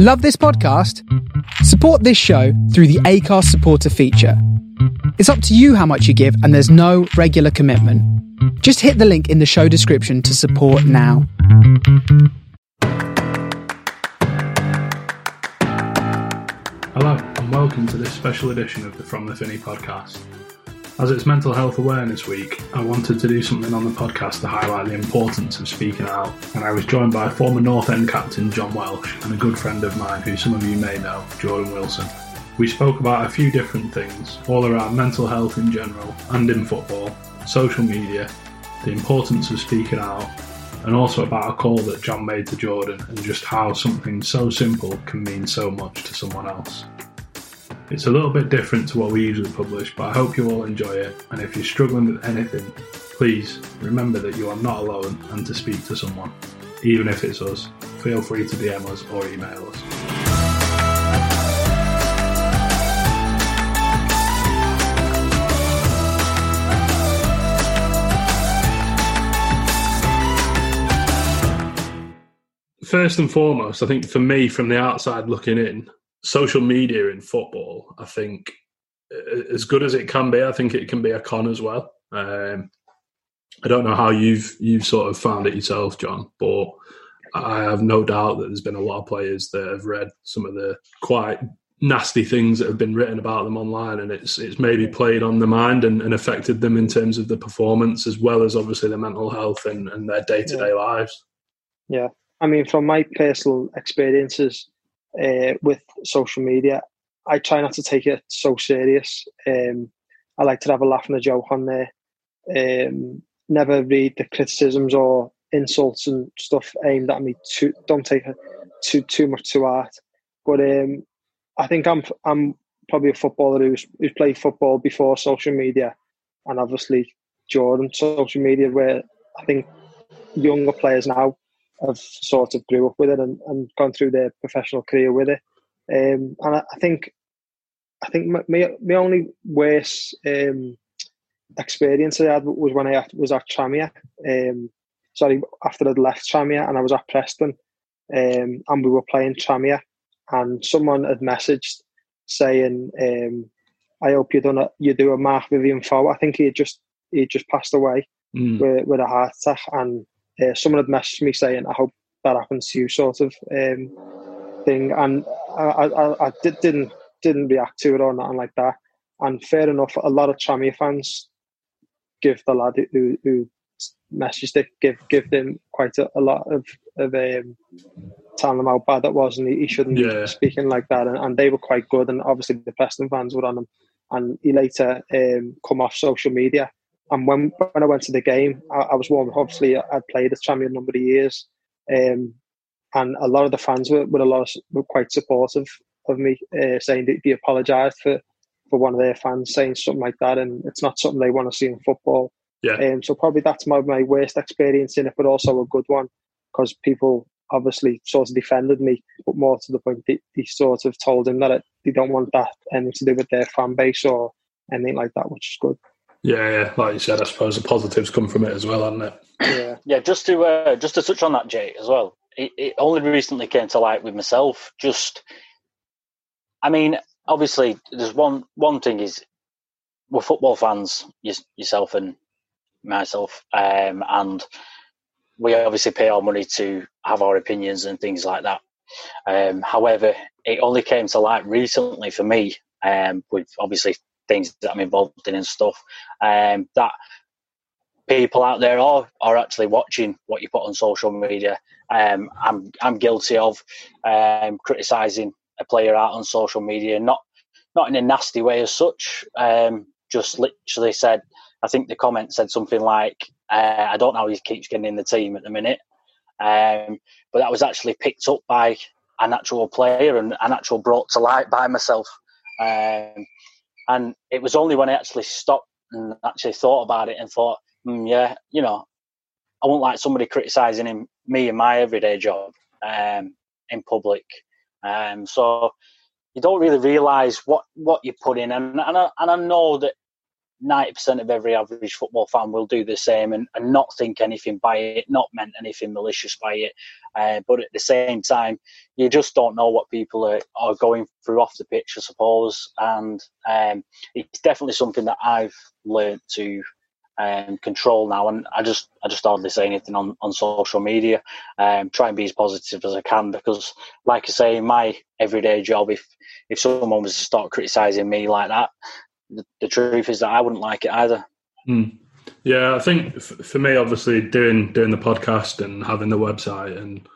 Love this podcast? Support this show through the Anchor supporter feature. It's up to you how much you give, and there's no regular commitment. Just hit the link in the show description to support now. Hello, and welcome to this special edition of the From the Finney podcast. As it's Mental Health Awareness Week, I wanted to do something on the podcast to highlight the importance of speaking out, and I was joined by former North End captain John Welsh and a good friend of mine who some of you may know, Jordan Wilson. We spoke about a few different things, all around mental health in general and in football, social media, the importance of speaking out, and also about a call that John made to Jordan and just how something so simple can mean so much to someone else. It's a little bit different to what we usually publish, but I hope you all enjoy it. And if you're struggling with anything, please remember that you are not alone and to speak to someone. Even if it's us, feel free to DM us or email us. First and foremost, I think for me, from the outside looking in, social media in football, I think, as good as it can be, I think it can be a con as well. Um, I don't know how you've you've sort of found it yourself, John, but I have no doubt that there's been a lot of players that have read some of the quite nasty things that have been written about them online, and it's it's maybe played on the mind and, and affected them in terms of the performance as well as obviously their mental health and, and their day to day lives. Yeah, I mean, from my personal experiences, uh, with social media. I try not to take it so serious. Um, I like to have a laugh and a joke on there. Um, never read the criticisms or insults and stuff aimed at me. Too, don't take it too too much to heart. But um, I think I'm I'm probably a footballer who's who's played football before social media, and obviously Jordan social media, where I think younger players now have sort of grew up with it and, and gone through their professional career with it. Um, and I, I, think I think my, my, my only worst um, experience I had was when I was at Tranmere. Um, sorry, after I'd left Tranmere and I was at Preston, um, and we were playing Tranmere, and someone had messaged saying, um, "I hope you done a, you do a Marc-Vivien Foé." I think he had just he had just passed away Mm. with, with a heart attack, and uh, someone had messaged me saying, "I hope that happens to you," sort of um, thing, and I, I, I did, didn't didn't react to it or nothing like that. And fair enough, a lot of Tranmere fans give the lad who, who messaged it give give them quite a, a lot of of um, telling them how bad that was, and he, he shouldn't Yeah. be speaking like that. And, and they were quite good, and obviously the Preston fans were on him. And he later um, come off social media. And when when I went to the game, I, I was warm. Obviously, I'd played at Tranmere a number of years, um, and a lot of the fans were, were a lot of, were quite supportive of me, uh, saying that they apologised for for one of their fans saying something like that, and it's not something they want to see in football. Yeah. Um, so probably that's my, my worst experience in it, but also a good one because people obviously sort of defended me, but more to the point they, they sort of told him that it, they don't want that anything to do with their fan base or anything like that, which is good. Yeah, yeah, like you said, I suppose the positives come from it as well, hasn't it? Yeah, Yeah, just to uh, just to touch on that, Jay, as well. It, it only recently came to light with myself. Just, I mean, obviously, there's one one thing is we're football fans, yourself and myself, um, and we obviously pay our money to have our opinions and things like that. Um, however, it only came to light recently for me, um, with obviously things that I'm involved in and stuff, um, that people out there are are actually watching what you put on social media. Um, I'm I'm guilty of um, criticizing a player out on social media, not not in a nasty way as such. Um, just literally said, I think the comment said something like, uh, "I don't know how he keeps getting in the team at the minute," um, but that was actually picked up by an actual player and an actual brought to light by myself. Um, and it was only when I actually stopped and actually thought about it and thought, mm, yeah, you know, I won't like somebody criticising him, me in my everyday job um, in public. Um, so you don't really realise what, what you put in, and and I, and I know that ninety percent of every average football fan will do the same and, and not think anything by it, not meant anything malicious by it. Uh, but at the same time, you just don't know what people are, are going through off the pitch, I suppose. And um, it's definitely something that I've learned to um, control now, and I just I just hardly say anything on, on social media. Um, try and be as positive as I can because, like I say, in my everyday job, if if someone was to start criticising me like that, the, the, truth is that I wouldn't like it either. Mm. Yeah, I think f- for me, obviously doing doing the podcast and having the website and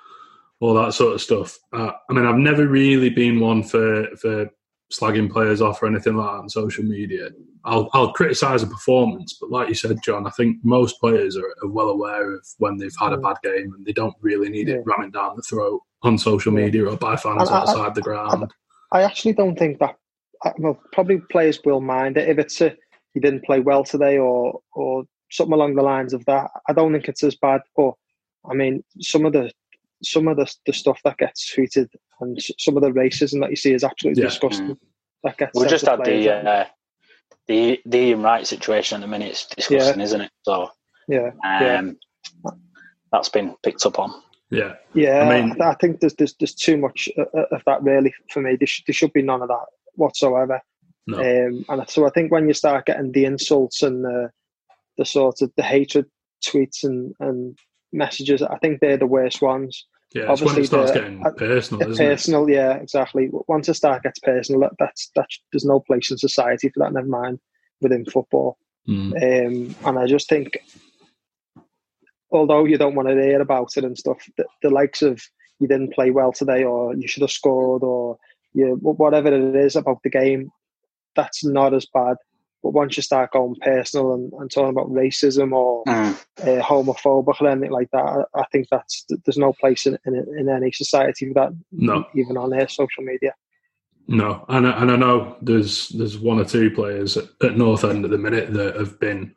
all that sort of stuff. Uh, I mean, I've never really been one for for slagging players off or anything like that on social media. I'll I'll criticise a performance, but like you said, John, I think most players are, are well aware of when they've had a bad game and they don't really need yeah. it ramming down the throat on social media or by fans I, outside I, the ground. I, I, actually don't think that. Well, probably players will mind it if it's a he didn't play well today or or something along the lines of that. I don't think it's as bad. But I mean, some of the some of the, the stuff that gets tweeted and some of the racism that you see is absolutely yeah. disgusting. Mm. That gets we just had the uh, the the Ian Wright situation at the minute. It's disgusting, yeah. isn't it? So yeah, um, yeah, that's been picked up on. Yeah, yeah. I mean, I think there's there's, there's too much of that really for me. There, sh- there should be none of that whatsoever. No. Um, and so I think when you start getting the insults and the the sort of the hatred tweets and, and messages, I think they're the worst ones. Yeah, Obviously, when it starts getting personal, isn't personal, it? yeah, exactly. Once a start gets personal, that's that's there's no place in society for that. Never mind within football. Mm. Um, and I just think, although you don't want to hear about it and stuff, the, the, likes of you didn't play well today, or you should have scored, or you whatever it is about the game, that's not as bad but once you start going personal and, and talking about racism or mm. uh, homophobic or anything like that, I, I, think that's there's no place in, in, in any society for that. No, even on their social media. No, and I, and I know there's there's one or two players at, at North End at the minute that have been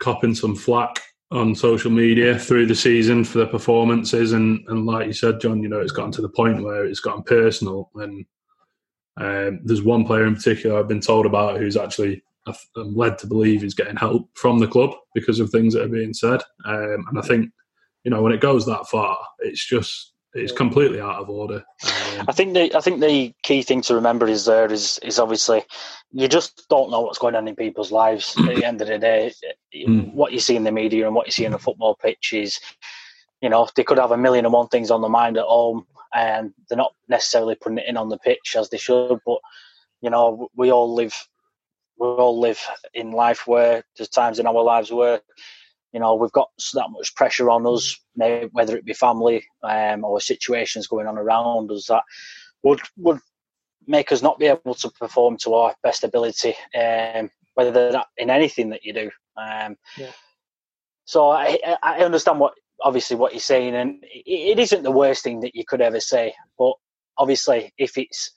copping some flack on social media through the season for their performances, and and like you said, John, you know, it's gotten to the point where it's gotten personal and um, there's one player in particular I've been told about who's actually I'm led to believe is getting help from the club because of things that are being said. Um, and I think, you know, when it goes that far, it's just it's completely out of order. Um, I think the I think the key thing to remember is there is is obviously you just don't know what's going on in people's lives. At the end of the day, mm. what you see in the media and what you see in the football pitch is, you know, they could have a million and one things on their mind at home and they're not necessarily putting it in on the pitch as they should. But you know, we all live we all live in life where there's times in our lives where you know we've got that much pressure on us, whether it be family um, or situations going on around us that would would make us not be able to perform to our best ability, um, whether that in anything that you do. Um, yeah. So I, I understand what obviously what you're saying, and it isn't the worst thing that you could ever say. But obviously, if it's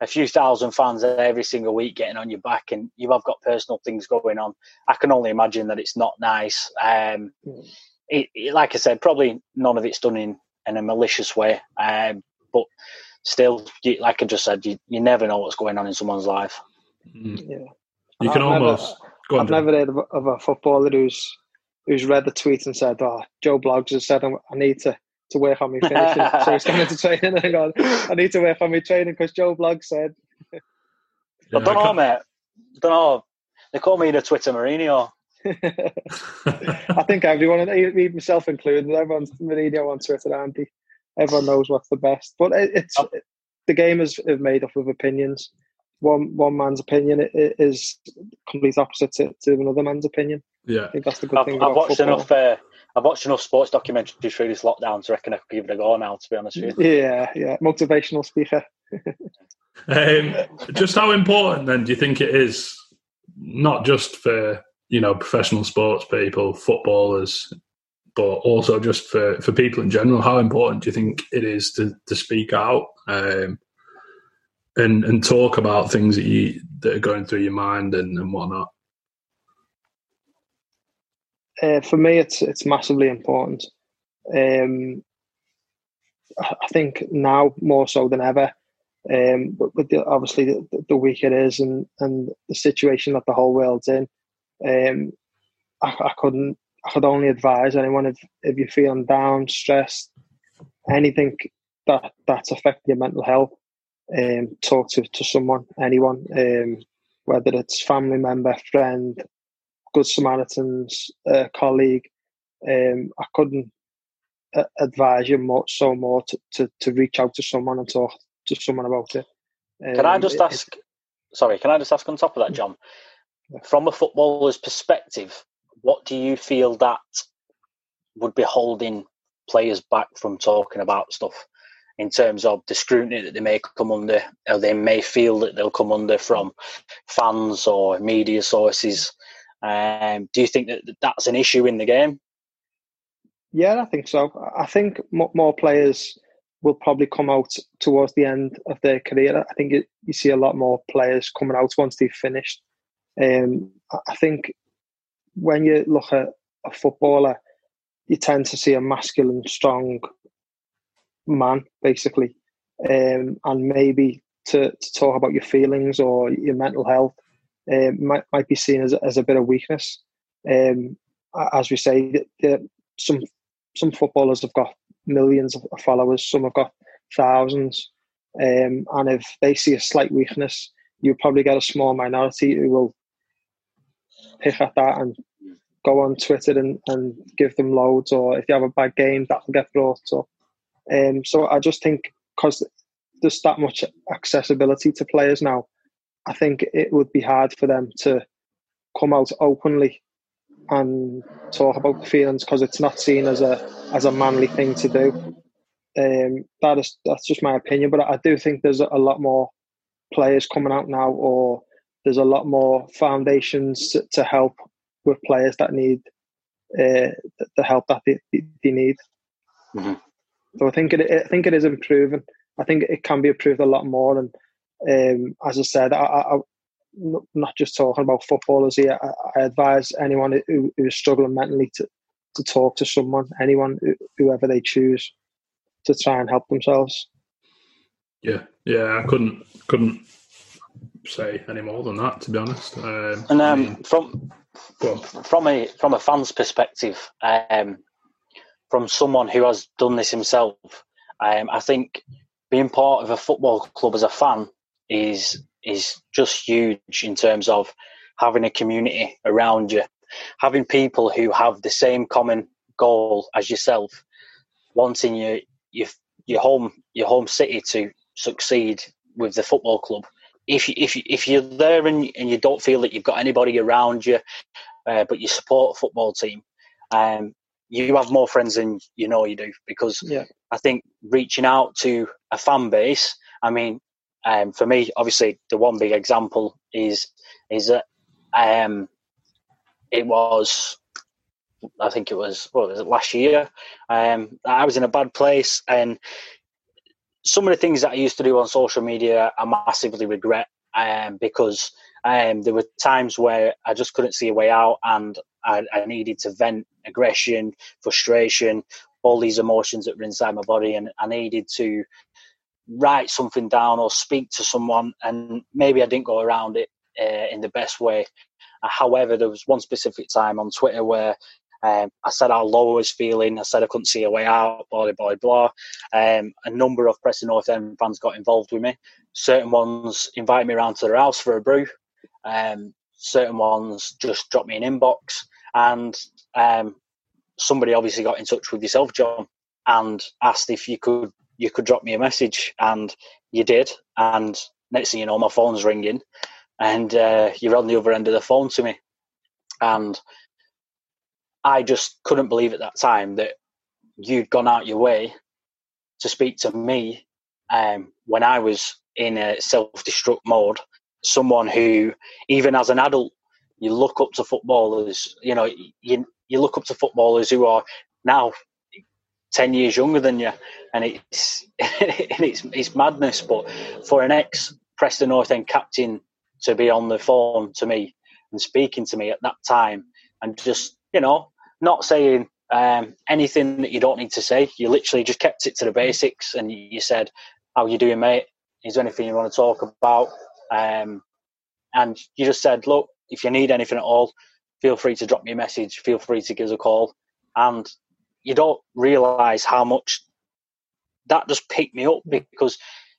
a few thousand fans every single week getting on your back, and you have got personal things going on, I can only imagine that it's not nice. Um, mm. it, it, like I said, probably none of it's done in, in a malicious way, um, but still, you, like I just said, you, you never know what's going on in someone's life. Mm. Yeah, you can I've almost. Never, I've never heard of, of a footballer who's who's read the tweet and said, "Oh, Joe Bloggs has said I need to to work on my finishing." so he's going to training and gone, "I need to work on my training because Joe Bloggs said." yeah, I don't know, mate. I don't know. They call me the Twitter Mourinho. I think everyone, even myself included, everyone's Mourinho on Twitter, Andy. Everyone knows what's the best, but it, it's oh. the game is made up of opinions. One one man's opinion is complete opposite to, to another man's opinion. Yeah, I think that's the good I've, thing. I've watched football. enough. Uh, I've watched enough sports documentaries through this lockdown to reckon I could give it a go now. To be honest with you. Yeah, yeah, motivational speaker. um, just how important then do you think it is, not just for you know professional sports people, footballers, but also just for for people in general? How important do you think it is to to speak out? Um, and and talk about things that you that are going through your mind and, and whatnot. Uh, for me, it's it's massively important. Um, I think now more so than ever, Um, but with the, obviously the, the week it is and, and the situation that the whole world's in, um, I, I couldn't. I could only advise anyone if, if you're feeling down, stressed, anything that that's affecting your mental health, um, talk to, to someone, anyone, um, whether it's family member, friend, good Samaritans, uh, colleague. Um, I couldn't uh, advise you much so more to, to, to reach out to someone and talk to someone about it. Um, can I um, just it, ask? sorry, can I just ask on top of that, John? From a footballer's perspective, what do you feel that would be holding players back from talking about stuff in terms of the scrutiny that they may come under, or they may feel that they'll come under from fans or media sources? Um, do you think that that's an issue in the game? Yeah, I think so. I think more players will probably come out towards the end of their career. I think you see a lot more players coming out once they've finished. Um, I think when you look at a footballer, you tend to see a masculine, strong man, basically, um, and maybe to, to talk about your feelings or your mental health um, might might be seen as, as a bit of weakness. Um, as we say, some some footballers have got millions of followers, some have got thousands, um, and if they see a slight weakness, you'll probably get a small minority who will pick at that and go on Twitter and, and give them loads, or if you have a bad game, that will get brought up. Um, so I just think because there's that much accessibility to players now, I think it would be hard for them to come out openly and talk about the feelings because it's not seen as a as a manly thing to do. Um, that is that's just my opinion, but I do think there's a lot more players coming out now, or there's a lot more foundations to, to help with players that need uh, the help that they, they need. Mm-hmm. So I think it I think it is improving. I think it can be improved a lot more. And um, as I said, I, I, not just talking about footballers here. I, I advise anyone who, who is struggling mentally to, to talk to someone, anyone, whoever they choose, to try and help themselves. Yeah, yeah, I couldn't couldn't say any more than that, to be honest. Um, and um, I mean, from from a from a fan's perspective, um, from someone who has done this himself, um, I think being part of a football club as a fan is is just huge in terms of having a community around you, having people who have the same common goal as yourself, wanting your your your home your home city to succeed with the football club. If you, if you, if you're there and and you don't feel that you've got anybody around you, uh, but you support a football team, um, you have more friends than you know you do because yeah. I think reaching out to a fan base. I mean, um, for me, obviously, the one big example is is that um, it was, I think it was, what was it, last year? Um, I was in a bad place, and some of the things that I used to do on social media, I massively regret um, because um, there were times where I just couldn't see a way out, and I, I needed to vent aggression, frustration, all these emotions that were inside my body, and I needed to write something down or speak to someone, and maybe I didn't go around it uh, in the best way. However, there was one specific time on Twitter where um, I said how low I was feeling. I said I couldn't see a way out, blah, blah, blah. Um, a number of Preston North End fans got involved with me. Certain ones invited me around to their house for a brew. Um, certain ones just dropped me an inbox. And um, somebody obviously got in touch with yourself, John, and asked if you could you could drop me a message, and you did. And next thing you know, my phone's ringing, and uh, you're on the other end of the phone to me, and I just couldn't believe at that time that you'd gone out your way to speak to me um, when I was in a self-destruct mode. Someone who, even as an adult, you look up to footballers. You know, you you look up to footballers who are now 10 years younger than you and it's it's, it's madness but for an ex Preston North End captain to be on the phone to me and speaking to me at that time and just you know not saying um, anything that you don't need to say you literally just kept it to the basics and you said how you doing mate is there anything you want to talk about? Um, and you just said, look, if you need anything at all, feel free to drop me a message. Feel free to give us a call. And you don't realise how much that just picked me up because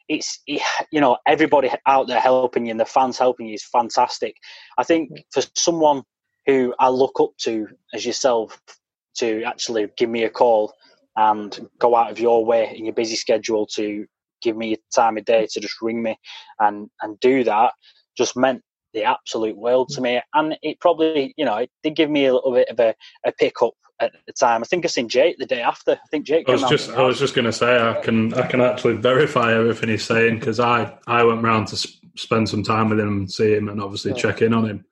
it's you know everybody out there helping you and the fans helping you is fantastic. I think for someone who I look up to as yourself to actually give me a call and go out of your way in your busy schedule to give me a time of day to just ring me and and do that just meant the absolute world to mm. me. And it probably you know it did give me a little bit of a, a pick up at the time. I think I seen Jake the day after. I think Jake. I was just I was just going to say I can I can actually verify everything he's saying because I I went round to sp- spend some time with him and see him and obviously yeah. check in on him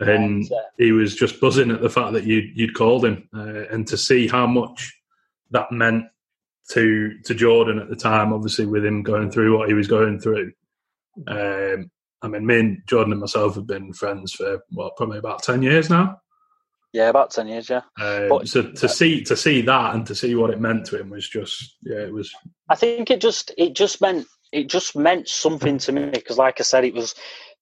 and he was just buzzing at the fact that you you'd called him uh, and to see how much that meant to to Jordan at the time. Obviously, with him going through what he was going through. Um, I mean, me and Jordan and myself have been friends for well, probably about ten years now. Yeah, about ten years. Yeah. Um, but, so to see to see that and to see what it meant to him was just yeah, it was. I think it just it just meant it just meant something to me because, like I said, it was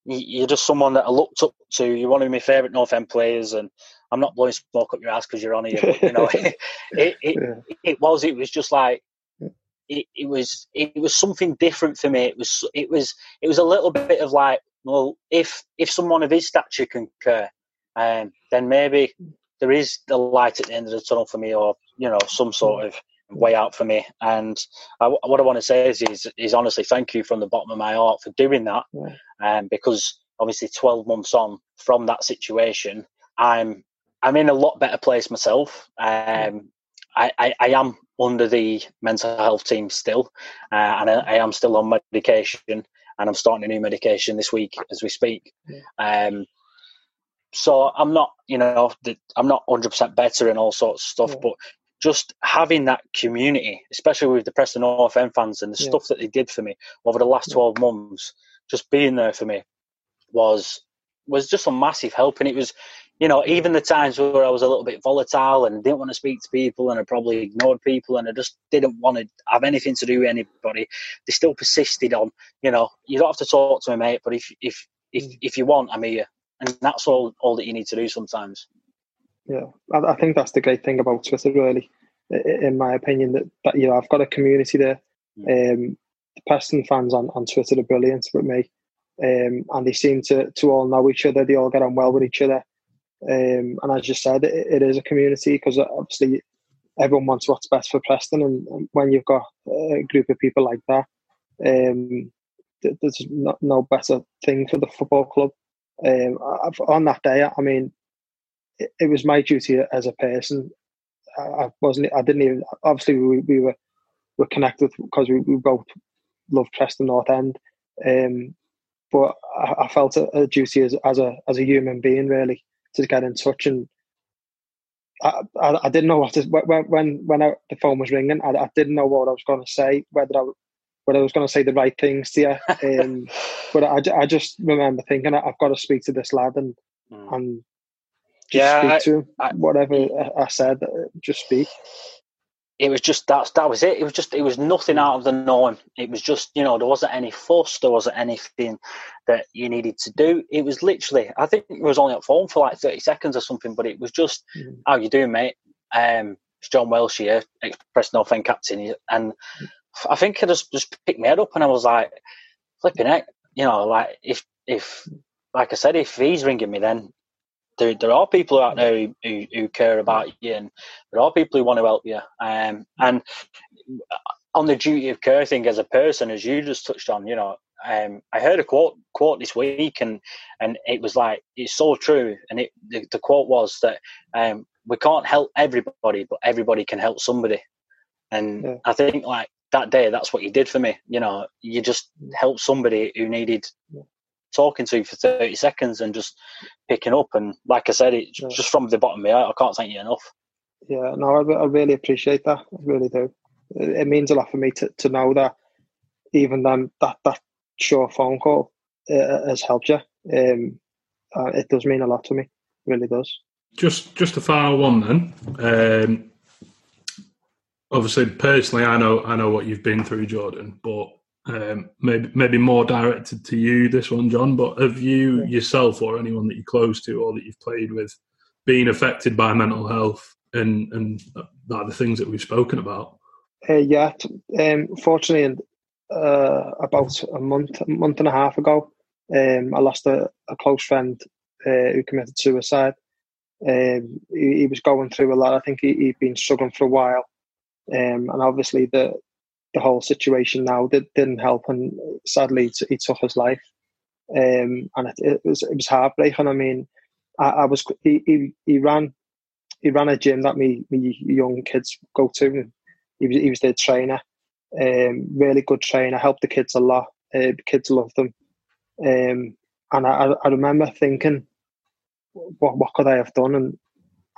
you're just someone that I looked up to. You're one of my favourite North End players, and I'm not blowing smoke up your ass because you're on here. But, you know, it, it, it, yeah. it, was. It was just like it, it was. It was something different for me. It was. It was. It was a little bit of like, well, if if someone of his stature can care, um, then maybe there is the light at the end of the tunnel for me, or you know, some sort of way out for me. And I, what I want to say is, is, is, honestly, thank you from the bottom of my heart for doing that. Yeah. Um, because obviously, 12 months on from that situation, I'm I'm in a lot better place myself. Um, I, I, I, am under the mental health team still, uh, and I, I, am still on medication, and I'm starting a new medication this week as we speak. Um, so I'm not, you know, I'm not 100% better in all sorts of stuff, yeah. but just having that community, especially with the Preston North End fans and the yeah. stuff that they did for me over the last 12 months, just being there for me was was just a massive help. And it was, you know, even the times where I was a little bit volatile and didn't want to speak to people and I probably ignored people and I just didn't want to have anything to do with anybody, they still persisted on, you know, you don't have to talk to me, mate, but if if if, mm. if you want, I'm here. And that's all all that you need to do sometimes. Yeah, I, I think that's the great thing about Twitter, really, in my opinion. That, that you know, I've got a community there. Um, the Preston fans on, on Twitter are brilliant with me, um, and they seem to to all know each other. They all get on well with each other. Um, and as you said, it, it is a community because obviously everyone wants what's best for Preston, and, and, when you've got a group of people like that, um, there's no, no better thing for the football club. Um, on that day, I mean, it, it, was my duty as a person. I, I, wasn't. I didn't even. Obviously, we, we were were connected because we, we both love Preston North End. Um, but I, I felt a, a, duty as, as a as a human being really to get in touch and I, I, I didn't know what to, when when when I, the phone was ringing I, I didn't know what I was going to say whether I whether I was going to say the right things to you um, but I, I just remember thinking I've got to speak to this lad and mm. and just yeah, speak to him. I, whatever I, I said, uh, just speak. It was just that. That was it. It was just. It was nothing out of the norm. It was just. You know, there wasn't any fuss. There wasn't anything that you needed to do. It was literally. I think it was only on phone for like thirty seconds or something. But it was just, mm. "How you doing, mate?" Um, it's John Welsh here, ex North End captain, and I think it just just picked me head up, and I was like, "Flipping it. You know, like if if like I said, if he's ringing me, then there, there are people out there who, who, who, care about you, and there are people who want to help you. Um, and on the duty of care thing as a person, as you just touched on, you know, um, I heard a quote quote this week, and and it was like it's so true. And it the, the quote was that um, we can't help everybody, but everybody can help somebody. And yeah. I think like that day, that's what you did for me. You know, you just helped somebody who needed talking to you for 30 seconds and just picking up. And like I said, it's yeah. just from the bottom of my heart, I can't thank you enough. Yeah, no, I, I really appreciate that. I really do. It, it, means a lot for me to, to know that even then that, that short phone call uh, has helped you. Um, uh, it does mean a lot to me. It really does. Just just a final one then. Um, obviously, personally, I know I know what you've been through, Jordan, but um, maybe maybe more directed to you this one, John. But have you yourself or anyone that you're close to or that you've played with been affected by mental health and and the things that we've spoken about? Uh, yeah, um, fortunately, uh, about a month, a month and a half ago, um, I lost a, a close friend uh, who committed suicide. Um, he, he, was going through a lot. I think he, he, had been struggling for a while, um, and obviously the the whole situation now did, didn't help. And sadly, he took his life, um, and it, it, was it was heartbreaking. I mean, I, I was he, he, he ran he ran a gym that me me young kids go to. He was he was their trainer, um, really good trainer. Helped the kids a lot. Uh, the kids loved him, um, and I, I remember thinking, what what could I have done? And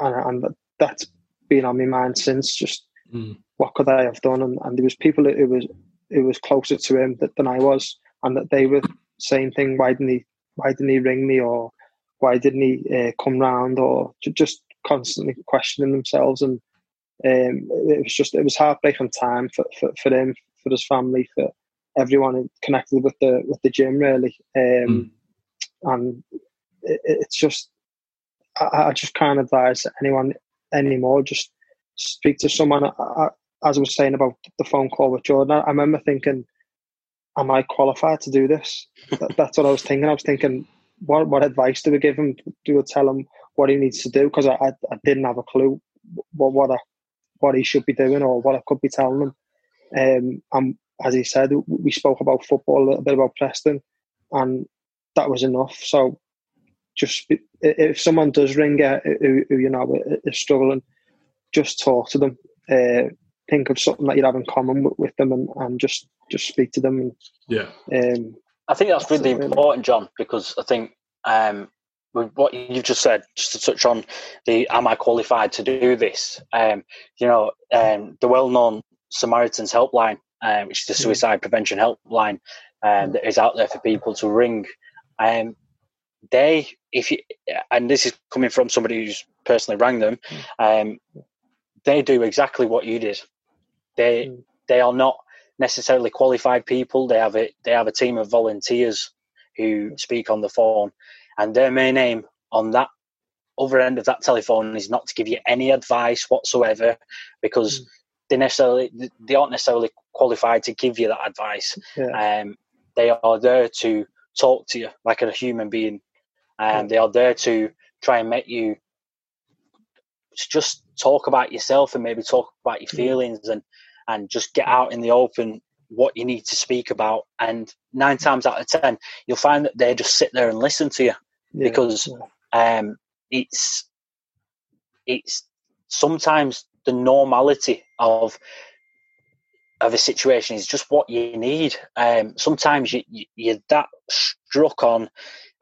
and, and that's been on my mind since. Just mm. what could I have done? And, and there was people who was who was closer to him than I was, and that they were saying thing. Why didn't he? Why didn't he ring me? Or why didn't he uh, come round? Or just constantly questioning themselves. And um, it was just it was heartbreaking time for, for, for him, for his family, for everyone connected with the with the gym really. Um, mm. And it, it's just I, I, just can't advise anyone anymore. Just speak to someone. I, I, as I was saying about the phone call with Jordan, I, remember thinking, "Am I qualified to do this?" that, that's what I was thinking. I was thinking, "What what advice do we give him? Do we tell him what he needs to do?" Because I, I, I didn't have a clue what what I, what he should be doing or what I could be telling him. Um, and as he said, we spoke about football a little bit about Preston, and that was enough. So just if someone does ring who you know is struggling, just talk to them. Uh, think of something that you have in common with, with them, and, and just just speak to them. And, yeah, um, I think that's, that's really important, John, because I think um, with what you've just said, just to touch on the am I qualified to do this? Um, you know, um, the well-known Samaritans helpline, um, which is the suicide prevention helpline um, that is out there for people to ring. Um, they, if you, and this is coming from somebody who's personally rang them, um, they do exactly what you did. They mm. they are not necessarily qualified people. They have a they have a team of volunteers who speak on the phone and their main aim on that other end of that telephone is not to give you any advice whatsoever because mm. they necessarily they aren't necessarily qualified to give you that advice. Yeah. Um, they are there to talk to you like a human being, and um, they are there to try and make you it's just talk about yourself and maybe talk about your feelings and and just get out in the open what you need to speak about. And nine times out of ten, you'll find that they just sit there and listen to you yeah, because yeah. Um, it's it's sometimes the normality of of a situation is just what you need. Um, sometimes you, you, are that struck on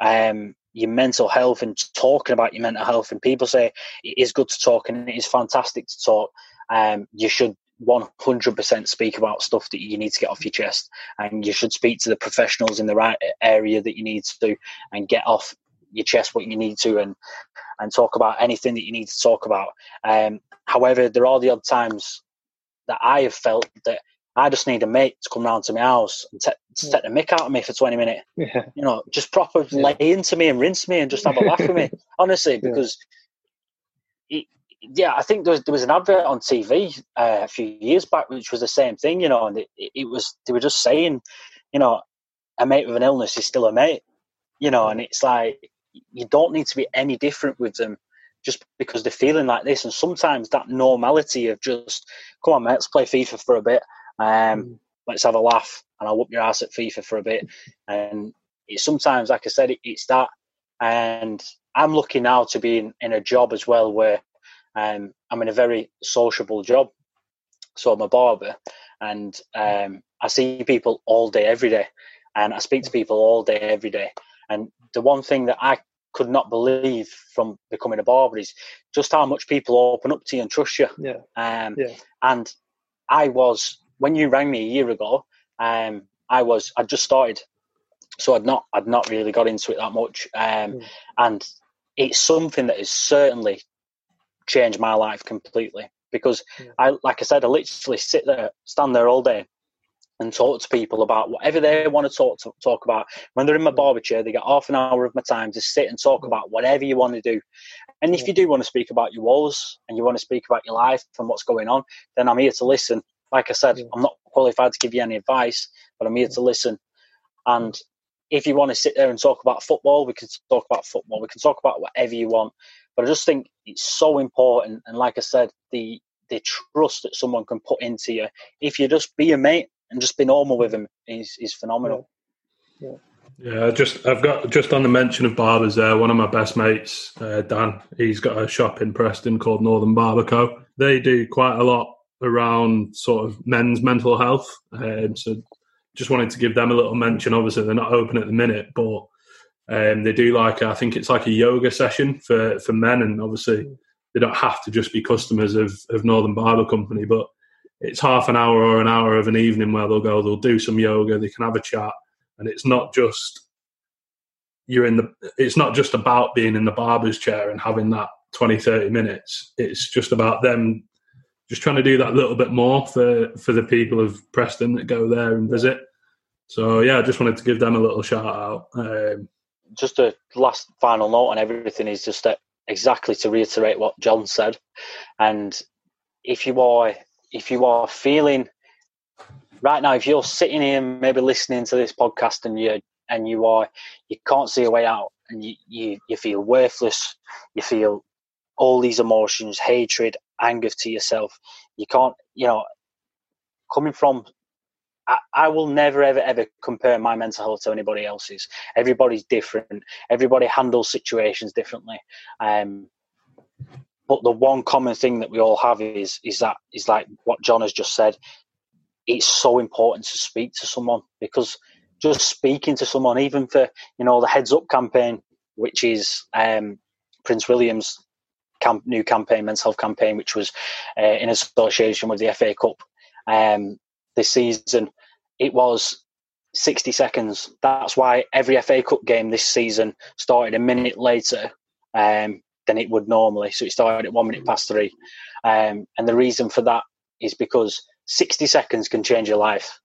um, your mental health and talking about your mental health, and people say it is good to talk and it is fantastic to talk. Um, you should 100% speak about stuff that you need to get off your chest and you should speak to the professionals in the right area that you need to and get off your chest what you need to and and talk about anything that you need to talk about um, however there are the odd times that i have felt that i just need a mate to come round to my house and t- yeah. take the mick out of me for 20 minutes yeah. you know just proper yeah. lay into me and rinse me and just have a laugh with me honestly because it, yeah, I think there was, there was an advert on TV uh, a few years back which was the same thing, you know, and it, it was they were just saying, you know, a mate with an illness is still a mate, you know, and it's like you don't need to be any different with them just because they're feeling like this. And sometimes that normality of just, come on, mate, let's play FIFA for a bit, um, mm. let's have a laugh, and I'll whoop your ass at FIFA for a bit. And it's sometimes, like I said, it, it's that. And I'm lucky now to be in, in a job as well where um, I'm in a very sociable job. So I'm a barber, and um, I see people all day, every day, and I speak to people all day, every day. And the one thing that I could not believe from becoming a barber is just how much people open up to you and trust you. Yeah. Um, yeah. And I was when you rang me a year ago. Um, I was I'd just started, so I'd not I'd not really got into it that much. Um, mm. and it's something that has certainly changed my life completely because yeah. I like I said I literally sit there stand there all day and talk to people about whatever they want to talk to, talk about. When they're in my barber chair, they get half an hour of my time to sit and talk about whatever you want to do. And if you do want to speak about your walls and you want to speak about your life and what's going on, then I'm here to listen. Like I said, I'm not qualified to give you any advice, but I'm here to listen. And if you want to sit there and talk about football, we can talk about football. We can talk about whatever you want. But I just think it's so important. And like I said, the the trust that someone can put into you, if you just be a mate and just be normal with them, is is phenomenal. Yeah. Yeah, just I've got just on the mention of barbers there. One of my best mates, uh, Dan, he's got a shop in Preston called Northern Barber Co. They do quite a lot around sort of men's mental health. Um, so just wanted to give them a little mention. Obviously, they're not open at the minute, but um, they do like I think it's like a yoga session for for men, and obviously they don't have to just be customers of of Northern Barber Company, but it's half an hour or an hour of an evening where they'll go, they'll do some yoga, they can have a chat, and it's not just you're in the it's not just about being in the barber's chair and having that 20 30 minutes it's just about them just trying to do that a little bit more for for the people of Preston that go there and visit. So yeah, I just wanted to give them a little shout out. Um, just a last final note on everything is just exactly to reiterate what John said, and if you are if you are feeling right now, if you're sitting here maybe listening to this podcast and you and you are you can't see a way out and you, you, you feel worthless, you feel all these emotions, hatred, anger to yourself. You can't, you know, coming from, I, I, will never, ever, ever compare my mental health to anybody else's. Everybody's different. Everybody handles situations differently. Um, but the one common thing that we all have is is that is like what John has just said. It's so important to speak to someone because just speaking to someone, even for you know the heads up campaign, which is um, Prince William's camp, new campaign, men's health campaign, which was uh, in association with the FA Cup um, this season. It was 60 seconds. That's why every FA Cup game this season started a minute later um, than it would normally. So it started at one minute past three. Um, and the reason for that is because 60 seconds can change your life.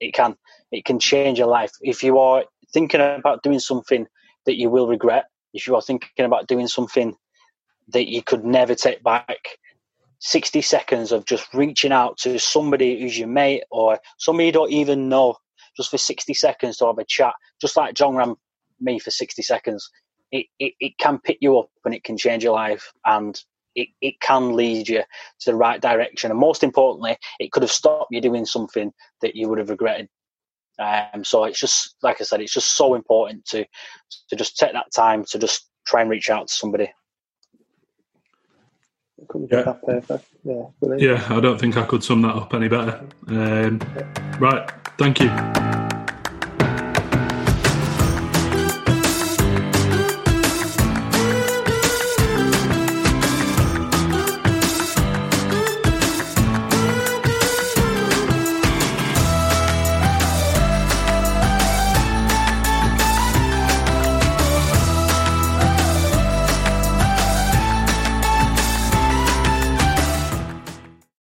It can. It can change your life. If you are thinking about doing something that you will regret, if you are thinking about doing something that you could never take back. 60 seconds of just reaching out to somebody who's your mate or somebody you don't even know, just for 60 seconds to have a chat, just like John ran me for 60 seconds. It, it, it can pick you up and it can change your life and it, it can lead you to the right direction. And most importantly, it could have stopped you doing something that you would have regretted. Um, so it's just, like I said, it's just so important to, to just take that time to just try and reach out to somebody yeah. that perfect. Yeah, brilliant. yeah, I don't think I could sum that up any better. Um, right, thank you.